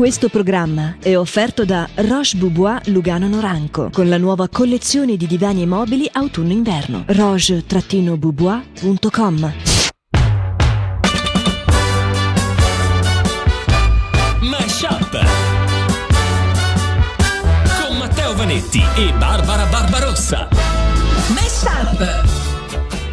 Questo programma è offerto da Roche Boubois Lugano Noranco con la nuova collezione di divani e mobili autunno-inverno. roche-boubois.com Mashup con Matteo Vanetti e Barbara Barbarossa. Mashup.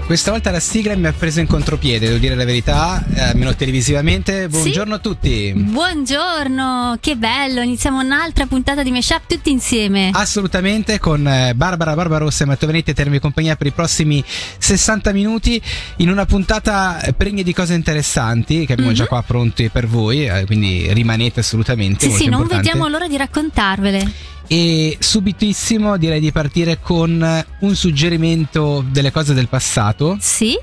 Questa volta la sigla mi ha preso in contropiede, devo dire la verità, eh, almeno televisivamente. Buongiorno a tutti. Buongiorno, che bello, iniziamo un'altra puntata di Meshup tutti insieme. Assolutamente, con eh, Barbara Barbarossa e Matteo Venetti a tenermi compagnia per i prossimi 60 minuti in una puntata pregna di cose interessanti che abbiamo Mhm. già qua pronti per voi, eh, quindi rimanete assolutamente. sì, sì, non importante. vediamo l'ora di raccontarvele. E subitissimo direi di partire con un suggerimento delle cose del passato. Sì?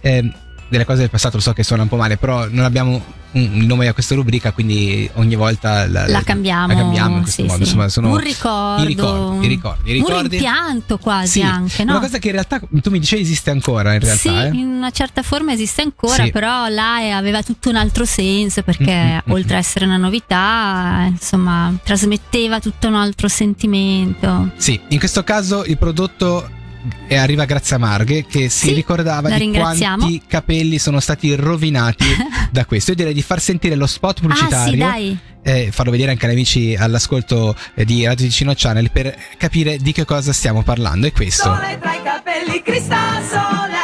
Eh, delle cose del passato lo so che suona un po' male, però non abbiamo un, il nome a questa rubrica, quindi ogni volta la, La cambiamo. La cambiamo in questo sì, modo. sì. Insomma, sono un ricordo. i ricordi, i ricordi, i Un ricordi. rimpianto quasi Sì, anche, no? Una cosa che in realtà tu mi dicevi esiste ancora in realtà. sì, eh? in una certa forma esiste ancora, però là aveva tutto un altro senso perché Mm, mm, mm, oltre a essere una novità, insomma, trasmetteva tutto un altro sentimento. Sì, in questo caso il prodotto è- arriva grazie a Marghe che si Sì, ricordava di quanti capelli sono stati rovinati da questo. Io direi di far sentire lo spot Ah, sì, pubblicitario e farlo vedere anche agli amici all'ascolto eh, di Radio Ticino Channel per capire di che cosa stiamo parlando. E questo. Sole tra i capelli, Cristal Soleil, lo schiarente.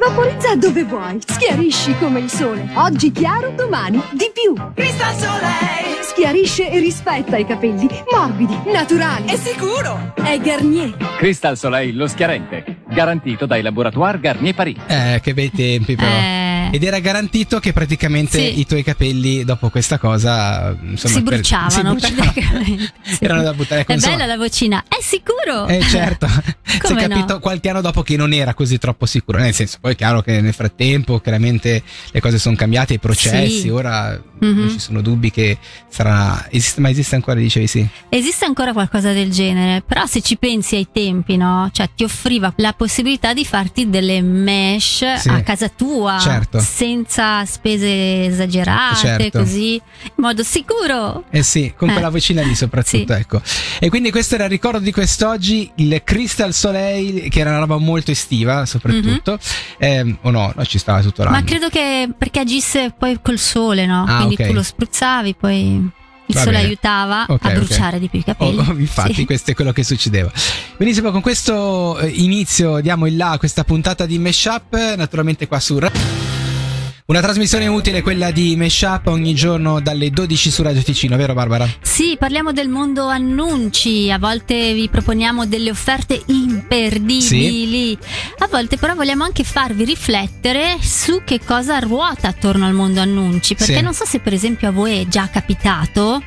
Vaporizza dove vuoi, schiarisci come il sole. Oggi chiaro, domani di più. Cristal Soleil. Schiarisce e rispetta i capelli, morbidi, naturali. È sicuro. È Garnier. Crystal Soleil lo schiarente, garantito dai laboratoire Garnier Paris. Eh, che bei tempi però. Eh, Ed era garantito che praticamente Sì. i tuoi capelli dopo questa cosa insomma, si per- bruciavano, si bruciavano. Erano da buttare ecco, È insomma. bella la vocina, è sicuro? Eh certo, si è Come no? capito qualche anno dopo che non era così troppo sicuro, nel senso poi è chiaro che nel frattempo chiaramente le cose sono cambiate, i processi, Sì. ora Mhm. non ci sono dubbi che sarà, esiste, ma esiste ancora dicevi sì, Esiste ancora qualcosa del genere, però se ci pensi ai tempi, no? Cioè ti offriva la possibilità di farti delle mesh Sì. a casa tua, Certo. Senza spese esagerate, Certo. così, in modo sicuro. eh sì, con Eh. quella vocina lì soprattutto, Sì. ecco. E quindi questo era il ricordo di quest'oggi, il Crystal Soleil, che era una roba molto estiva soprattutto, Ehm, o no, no, ci stava tutto l'anno. Ma credo che perché agisse poi col sole, no? Ah, Quindi ok. tu lo spruzzavi, poi il Va sole bene. aiutava Ok, a bruciare di più i capelli. Oh, oh, infatti, Sì. questo è quello che succedeva. Benissimo, con questo eh, inizio diamo il là a questa puntata di Meshup, naturalmente qua su una trasmissione utile, quella di Meshup, ogni giorno dalle 12 su Radio Ticino, vero Barbara? Sì, parliamo del mondo annunci, a volte vi proponiamo delle offerte imperdibili, a volte però vogliamo anche farvi riflettere su che cosa ruota attorno al mondo annunci, perché Sì. non so se per esempio a voi è già capitato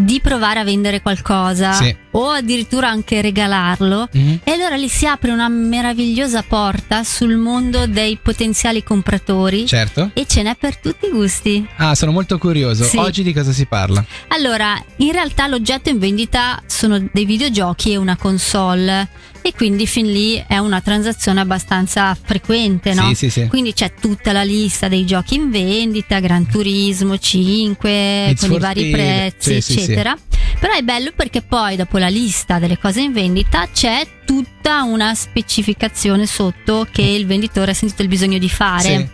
di provare a vendere qualcosa Sì. o addirittura anche regalarlo Mhm. e allora lì si apre una meravigliosa porta sul mondo dei potenziali compratori Certo. e ce n'è per tutti i gusti. Ah, sono molto curioso. Sì. Oggi di cosa si parla? Allora, in realtà l'oggetto in vendita sono dei videogiochi e una console e quindi fin lì è una transazione abbastanza frequente, no? Sì, sì, sì. Quindi c'è tutta la lista dei giochi in vendita, Gran Turismo 5 Need con i vari prezzi, eccetera. Però è bello perché poi dopo la lista delle cose in vendita c'è tutta una specificazione sotto che il venditore ha sentito il bisogno di fare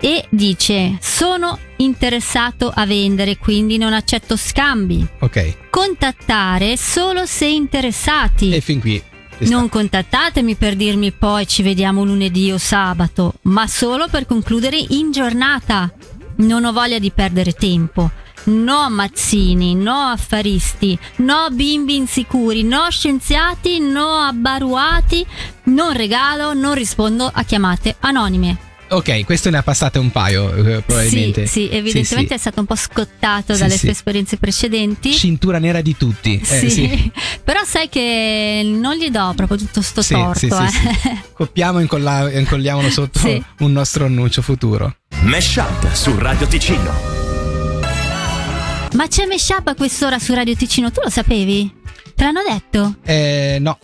e dice sono interessato a vendere quindi non accetto scambi Ok. contattare solo se interessati E fin qui. Non contattatemi per dirmi poi ci vediamo lunedì o sabato ma solo per concludere in giornata. Non ho voglia di perdere tempo. No mazzini, no affaristi, no bimbi insicuri, no scienziati, no abbaruati, non regalo, non rispondo a chiamate anonime. Ok, questo ne ha passate un paio, eh, probabilmente. Sì, sì, evidentemente Sì, è stato un po' scottato Sì, dalle sì. sue esperienze precedenti. sì. Cintura nera di tutti. Eh, Sì. sì. però sai che non gli do proprio tutto sto Sì, torto. sì, sì, eh. sì. Copiamo e incolla- incolliamolo sotto Sì. un nostro annuncio futuro. Mashup su Radio Ticino. Ma c'è Meshup a quest'ora su Radio Ticino, tu lo sapevi? Te l'hanno detto? Eh, no,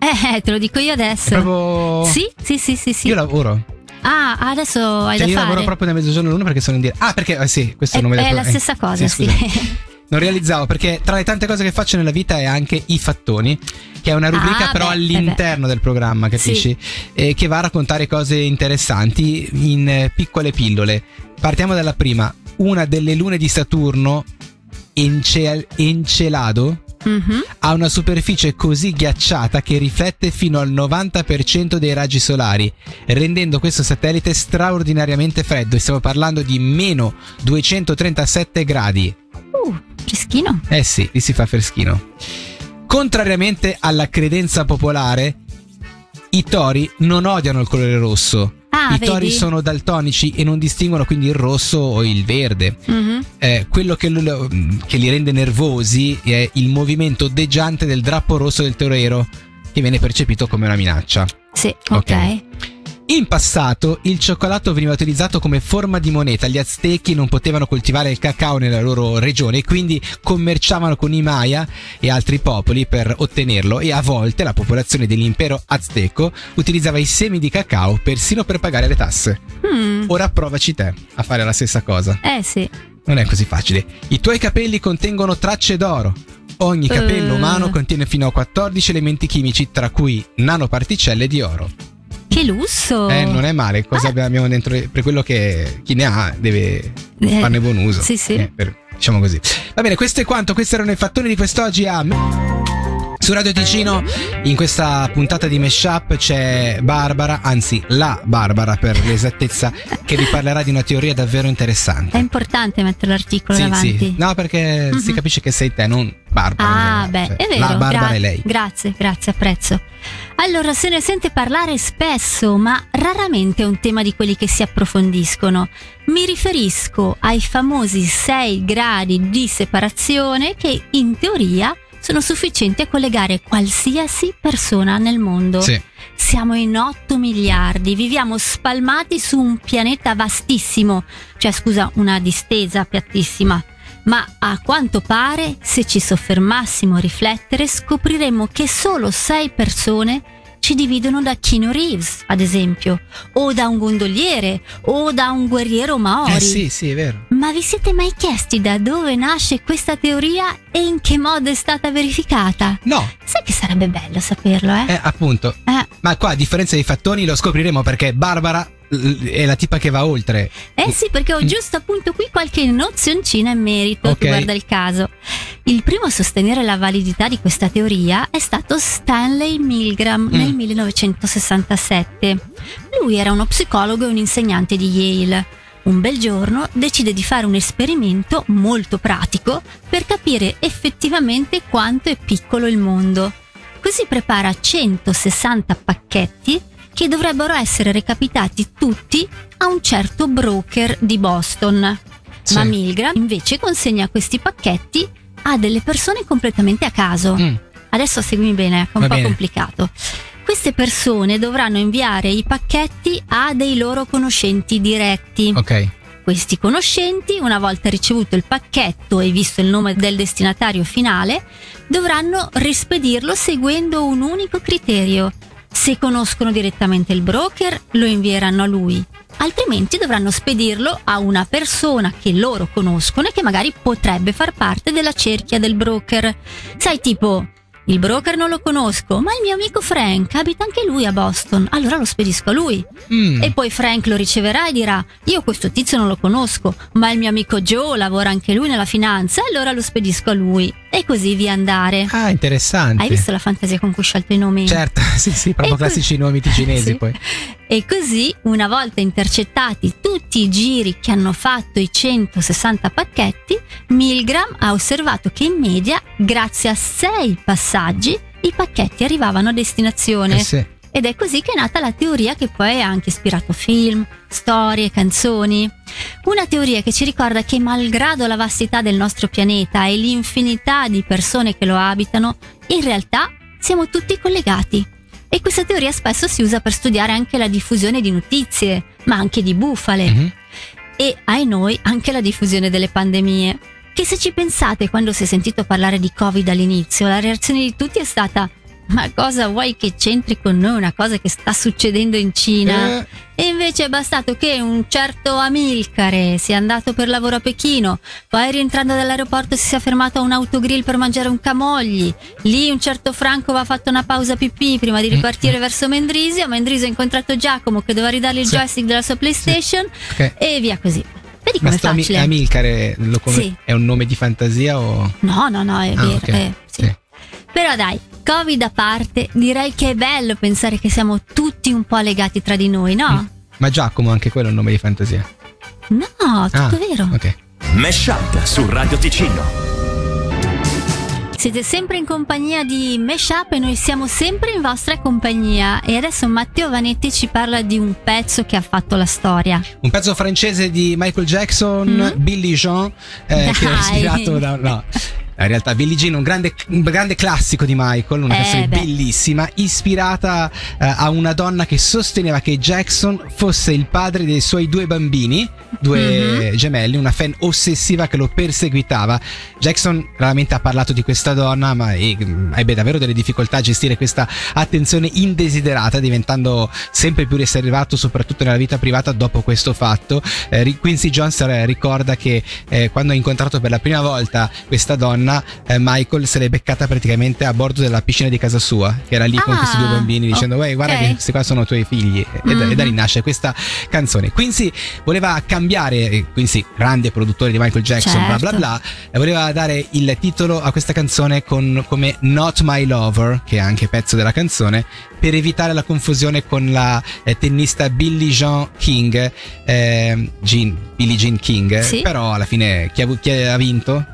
Eh, te lo dico io adesso. proprio. Sì, sì, sì, sì, sì. Io lavoro. Ah, adesso hai Cioè, da io fare. lavoro proprio da mezzogiorno all'una perché sono in diretta. Ah, perché eh, sì, questo È, non me l'hai è la eh, stessa cosa, sì. scusa. Non realizzavo perché tra le tante cose che faccio nella vita è anche i fattoni, che è una rubrica Ah, però beh, all'interno del programma, capisci? Eh, che va a raccontare cose interessanti in eh, piccole pillole. Partiamo dalla prima. Una delle lune di Saturno, Encel- Encelado, Mhm. ha una superficie così ghiacciata che riflette fino al 90% dei raggi solari, rendendo questo satellite straordinariamente freddo. E stiamo parlando di meno 237 gradi. Uh, freschino. Eh sì, lì si fa freschino. Contrariamente alla credenza popolare, i tori non odiano il colore rosso. Ah, I tori vedi? sono daltonici e non distinguono quindi il rosso o il verde. Mhm. Eh, quello che, lo- che li rende nervosi è il movimento ondeggiante del drappo rosso del torero, che viene percepito come una minaccia. Sì, Ok. ok. In passato il cioccolato veniva utilizzato come forma di moneta. Gli aztechi non potevano coltivare il cacao nella loro regione e quindi commerciavano con i Maya e altri popoli per ottenerlo e a volte la popolazione dell'impero azteco utilizzava i semi di cacao persino per pagare le tasse. Mm. Ora provaci te a fare la stessa cosa. Eh sì. Non è così facile. I tuoi capelli contengono tracce d'oro. Ogni capello Eh. umano contiene fino a 14 elementi chimici, tra cui nanoparticelle di oro. Che lusso. Eh, non è male, cosa Ah. abbiamo dentro per quello che chi ne ha deve Eh, farne buon uso. sì, sì. Eh, per- diciamo così. Va bene, questo è quanto. Questi erano i fattoni di quest'oggi a su Radio Ticino in questa puntata di Meshup c'è Barbara, anzi la Barbara per l'esattezza, che vi parlerà di una teoria davvero È interessante. importante mettere l'articolo Sì, davanti. sì. No, perché si Mhm. capisce che sei te, non Barbara. Ah, beh, Cioè, è vero. La Barbara gra- è lei. Grazie, grazie, apprezzo. Allora, se ne sente parlare spesso, ma raramente è un tema di quelli che si approfondiscono. Mi riferisco ai famosi 6 gradi di separazione che in teoria sono sufficienti a collegare qualsiasi persona nel mondo. Sì. Siamo in 8 miliardi, viviamo spalmati su un pianeta vastissimo, cioè scusa, una distesa piattissima. Ma a quanto pare, se ci soffermassimo a riflettere, scopriremmo che solo 6 persone ci dividono da Keanu Reeves, ad esempio, o da un gondoliere, o da un guerriero maori. Eh sì, sì, è vero. Ma vi siete mai chiesti da dove nasce questa teoria e in che modo è stata verificata? No, Sai che sarebbe bello saperlo, eh? eh, appunto. Eh, Ma qua, a differenza dei fattoni, lo scopriremo perché Barbara è la tipa che va oltre. Eh sì, perché ho giusto appunto qui qualche nozioncina in merito Ok. che guarda il caso. Il primo a sostenere la validità di questa teoria è stato Stanley Milgram nel 1967. Lui era uno psicologo e un insegnante di Yale. Un bel giorno decide di fare un esperimento molto pratico per capire effettivamente quanto è piccolo il mondo. Così prepara 160 pacchetti che dovrebbero essere recapitati tutti a un certo broker di Boston. Sì. Ma Milgram invece consegna questi pacchetti a delle persone completamente a caso. Mm. Adesso seguimi bene, è un Va po' bene. complicato. Queste persone dovranno inviare i pacchetti a dei loro conoscenti diretti. Ok. Questi conoscenti, una volta ricevuto il pacchetto e visto il nome del destinatario finale, dovranno rispedirlo seguendo un unico criterio. Se conoscono direttamente il broker, lo invieranno a lui. Altrimenti dovranno spedirlo a una persona che loro conoscono e che magari potrebbe far parte della cerchia del broker. Sai, tipo, il broker non lo conosco, ma il mio amico Frank abita anche lui a Boston, allora lo spedisco a lui. Mm. E poi Frank lo riceverà e dirà: Io questo tizio non lo conosco, ma il mio amico Joe lavora anche lui nella finanza, allora lo spedisco a lui. E così via andare. Ah, interessante. Hai visto la fantasia con cui ho scelto i nomi? Certo, sì, sì, proprio E classici nomi ticinesi Sì. poi. E così, una volta intercettati tutti i giri che hanno fatto i 160 pacchetti, Milgram ha osservato che in media, grazie a 6 passaggi, i pacchetti arrivavano a destinazione. Eh sì. Ed è così che è nata la teoria che poi ha anche ispirato film, storie, canzoni. Una teoria che ci ricorda che malgrado la vastità del nostro pianeta e l'infinità di persone che lo abitano, in realtà siamo tutti collegati. E questa teoria spesso si usa per studiare anche la diffusione di notizie, ma anche di bufale Mhm. e, ai noi, anche la diffusione delle pandemie. Che se ci pensate quando si è sentito parlare di Covid all'inizio, la reazione di tutti è stata ma cosa vuoi che c'entri con noi una cosa che sta succedendo in Cina? Eh. E invece è bastato che un certo Amilcare sia andato per lavoro a Pechino, poi rientrando dall'aeroporto si sia fermato a un autogrill per mangiare un camogli. Lì un certo Franco aveva fatto una pausa pipì prima di ripartire verso Mendrisio. Mendrisio ha incontrato Giacomo che doveva ridargli il Sì. joystick della sua PlayStation Ok. e via così. Vedi Ma sto facile? Amilcare lo come- Sì. è un nome di fantasia o... No, no, no, è Ah, vero. ok. eh, sì. Sì. Però dai, Covid a parte, direi che è bello pensare che siamo tutti un po' legati tra di noi, no? Ma Giacomo anche quello è un nome di fantasia. No, tutto ah, vero. Ok. Meshup su Radio Ticino. Siete sempre in compagnia di Meshup e noi siamo sempre in vostra compagnia. E adesso Matteo Vanetti ci parla di un pezzo che ha fatto la storia. Un pezzo francese di Michael Jackson, Billy Jean, eh, che è Mm. Ispirato da. No. In realtà Billie Jean, un grande, un grande classico di Michael, una Eh, canzone beh. bellissima, ispirata eh, a una donna che sosteneva che Jackson fosse il padre dei suoi due bambini, due Mhm. gemelli, una fan ossessiva che lo perseguitava. Jackson raramente ha parlato di questa donna, ma eh, ebbe davvero delle difficoltà a gestire questa attenzione indesiderata, diventando sempre più riservato, soprattutto nella vita privata dopo questo fatto. Eh, Quincy Jones eh, ricorda che eh, quando ha incontrato per la prima volta questa donna, eh, Michael se l'è beccata praticamente a bordo della piscina di casa sua, che era lì con Ah, questi due bambini, dicendo: ok. Uè, guarda che questi qua sono tuoi figli. E, da, e da lì nasce questa canzone. Quincy voleva cambiare, eh, Quincy, grande produttore di Michael Jackson, bla bla Certo. bla, e voleva dare il titolo a questa canzone con, come Not My Lover, che è anche pezzo della canzone, per evitare la confusione con la eh, tennista Billie Jean King, eh, Jean, Billie Jean King. Sì. Però alla fine chi ha, chi ha vinto?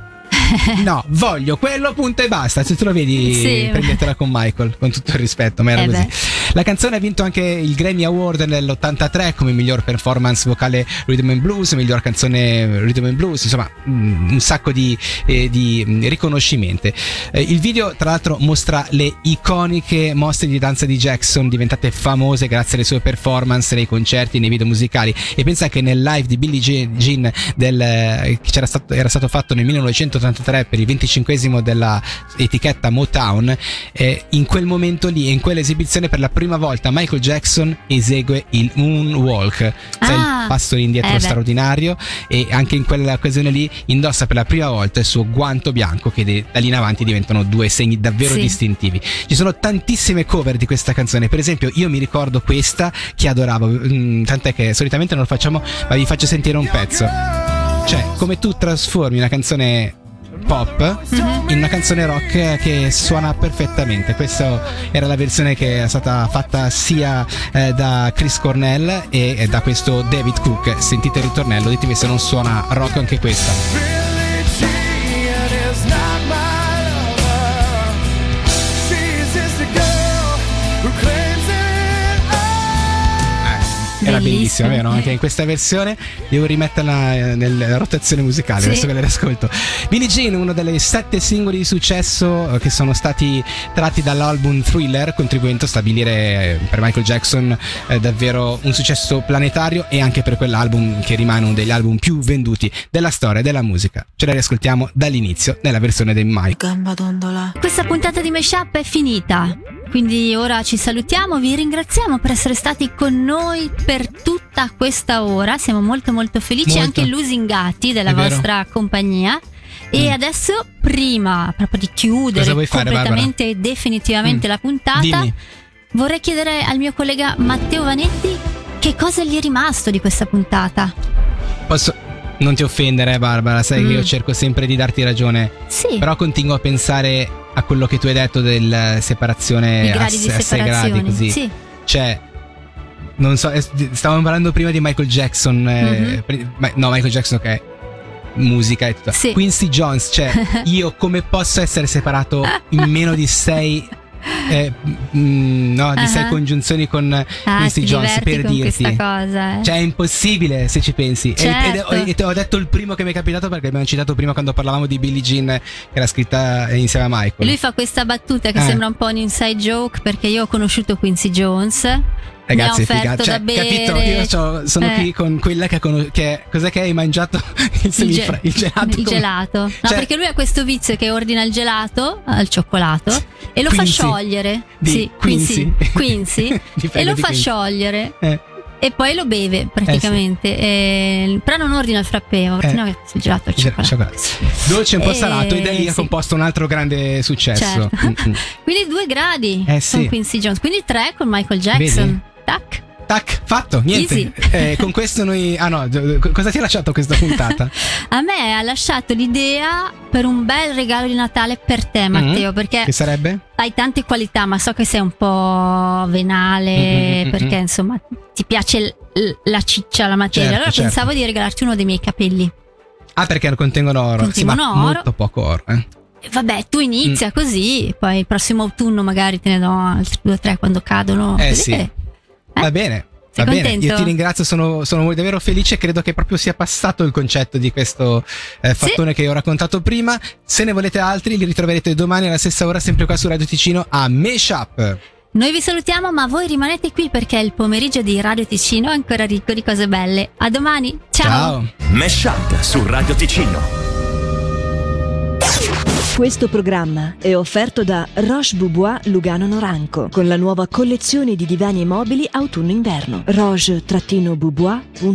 No, voglio quello, punto e basta. Se tu lo vedi, Sì. prendetela con Michael, con tutto il rispetto, ma era Eh così. beh. La canzone ha vinto anche il Grammy Award nell'83 come miglior performance vocale Rhythm and Blues, miglior canzone Rhythm and Blues, insomma mm, un sacco di, eh, di, mm, riconoscimenti. Eh, il video tra l'altro mostra le iconiche mosse di danza di Jackson diventate famose grazie alle sue performance nei concerti, nei video musicali e pensa che nel live di Billie Jean del, eh, che stato, era stato fatto nel 1983 per il 25esimo della etichetta Motown eh, in quel momento lì, in quell'esibizione, per la prima volta Michael Jackson esegue il Moonwalk, Ah, il passo indietro eh straordinario. E anche in quell'occasione lì indossa per la prima volta il suo guanto bianco, che de- da lì in avanti diventano due segni davvero Sì. distintivi. Ci sono tantissime cover di questa canzone. Per esempio, io mi ricordo questa che adoravo, mm, tant'è che solitamente non lo facciamo, ma vi faccio sentire un pezzo. Cioè, come tu trasformi una canzone pop Mhm. in una canzone rock che suona perfettamente. Questa era la versione che è stata fatta sia eh, da Chris Cornell e da questo David Cook. Sentite il ritornello, ditemi se non suona rock anche questa. Era Bellissimo. bellissima, vero? Anche in questa versione devo rimetterla eh, nella rotazione musicale Sì. adesso che la riascolto. Billie Jean, uno delle sette singoli di successo eh, che sono stati tratti dall'album Thriller, contribuendo a stabilire eh, per Michael Jackson eh, davvero un successo planetario e anche per quell'album che rimane uno degli album più venduti della storia della musica. Ce la riascoltiamo dall'inizio nella versione dei Mike. Questa puntata di Meshup è finita. Quindi ora ci salutiamo, vi ringraziamo per essere stati con noi per tutta questa ora. Siamo molto molto felici e Molto. anche lusingati della È vero. vostra compagnia. E Mm. adesso, prima proprio di chiudere completamente e definitivamente Mm. la puntata, Dimmi. vorrei chiedere al mio collega Matteo Vanetti che cosa gli è rimasto di questa puntata. Posso... Non ti offendere, Barbara, sai che Mm. io cerco sempre di darti ragione. Sì, Però continuo a pensare a quello che tu hai detto del separazione a, a 6 separazione. gradi così. Sì. Cioè non so, eh, stavamo parlando prima di Michael Jackson, eh, Mhm. no, Michael Jackson che è musica e tutto. Sì. Quincy Jones, cioè io come posso essere separato in meno di sei eh, mm, no, di sei Ah. congiunzioni con Ah, Quincy Jones per dirti. cosa. eh. Cioè, è impossibile se ci pensi. E- Certo. ed- E, te ho detto il primo che mi è capitato perché abbiamo citato prima quando parlavamo di Billie Jean, che era scritta eh, insieme a Michael. E lui fa questa battuta che Eh. sembra un po' un inside joke perché io ho conosciuto Quincy Jones. Ragazzi, mi ha offerto figa, cioè, capito? Io sono Eh. qui con quella che, conos- che cos'è che hai mangiato? Il, semifra- il gelato. Il come- gelato. No, Cioè- perché lui ha questo vizio che ordina il gelato al cioccolato e lo Quincy. fa sciogliere. Di sì, Quincy. Quincy. E lo fa Quincy. sciogliere. Eh. E poi lo beve praticamente. E- però non ordina il frappè, ordina il gelato al cioccolato. Cioccolato. Dolce un po' Eh, salato e da lì ha sì. composto un altro grande successo. Certo. Mm-mm. Quindi due gradi Eh, sì. con Quincy Jones, quindi tre con Michael Jackson. Vedi? Tac. Tac, fatto, niente. Eh, con questo noi... Ah no, cosa ti ha lasciato questa puntata? A me ha lasciato l'idea per un bel regalo di Natale per te, Matteo, perché Mm-hmm. che sarebbe? hai tante qualità, ma so che sei un po' venale, Mm, mm, mm, perché mm. insomma ti piace l- la ciccia, la materia. Certo, allora certo. pensavo di regalarti uno dei miei capelli. Ah, perché contengono oro. sì, ma Contengono oro. molto poco oro. eh. Vabbè, tu inizia Mm. così, poi il prossimo autunno magari te ne do altri due o tre quando cadono. Eh, Vedete? sì. Eh? Va bene. Sei Va bene, contento? io ti ringrazio, sono, sono davvero felice, credo che proprio sia passato il concetto di questo eh, fattone che ho raccontato prima. Se ne volete altri li ritroverete domani alla stessa ora sempre qua su Radio Ticino a Meshup. Noi vi salutiamo, ma voi rimanete qui perché il pomeriggio di Radio Ticino è ancora ricco di cose belle. A domani, ciao. Mesh Up su Radio Ticino. Questo programma è offerto da Roche Boubois Lugano Noranco con la nuova collezione di divani e mobili autunno-inverno. roche-boubois.com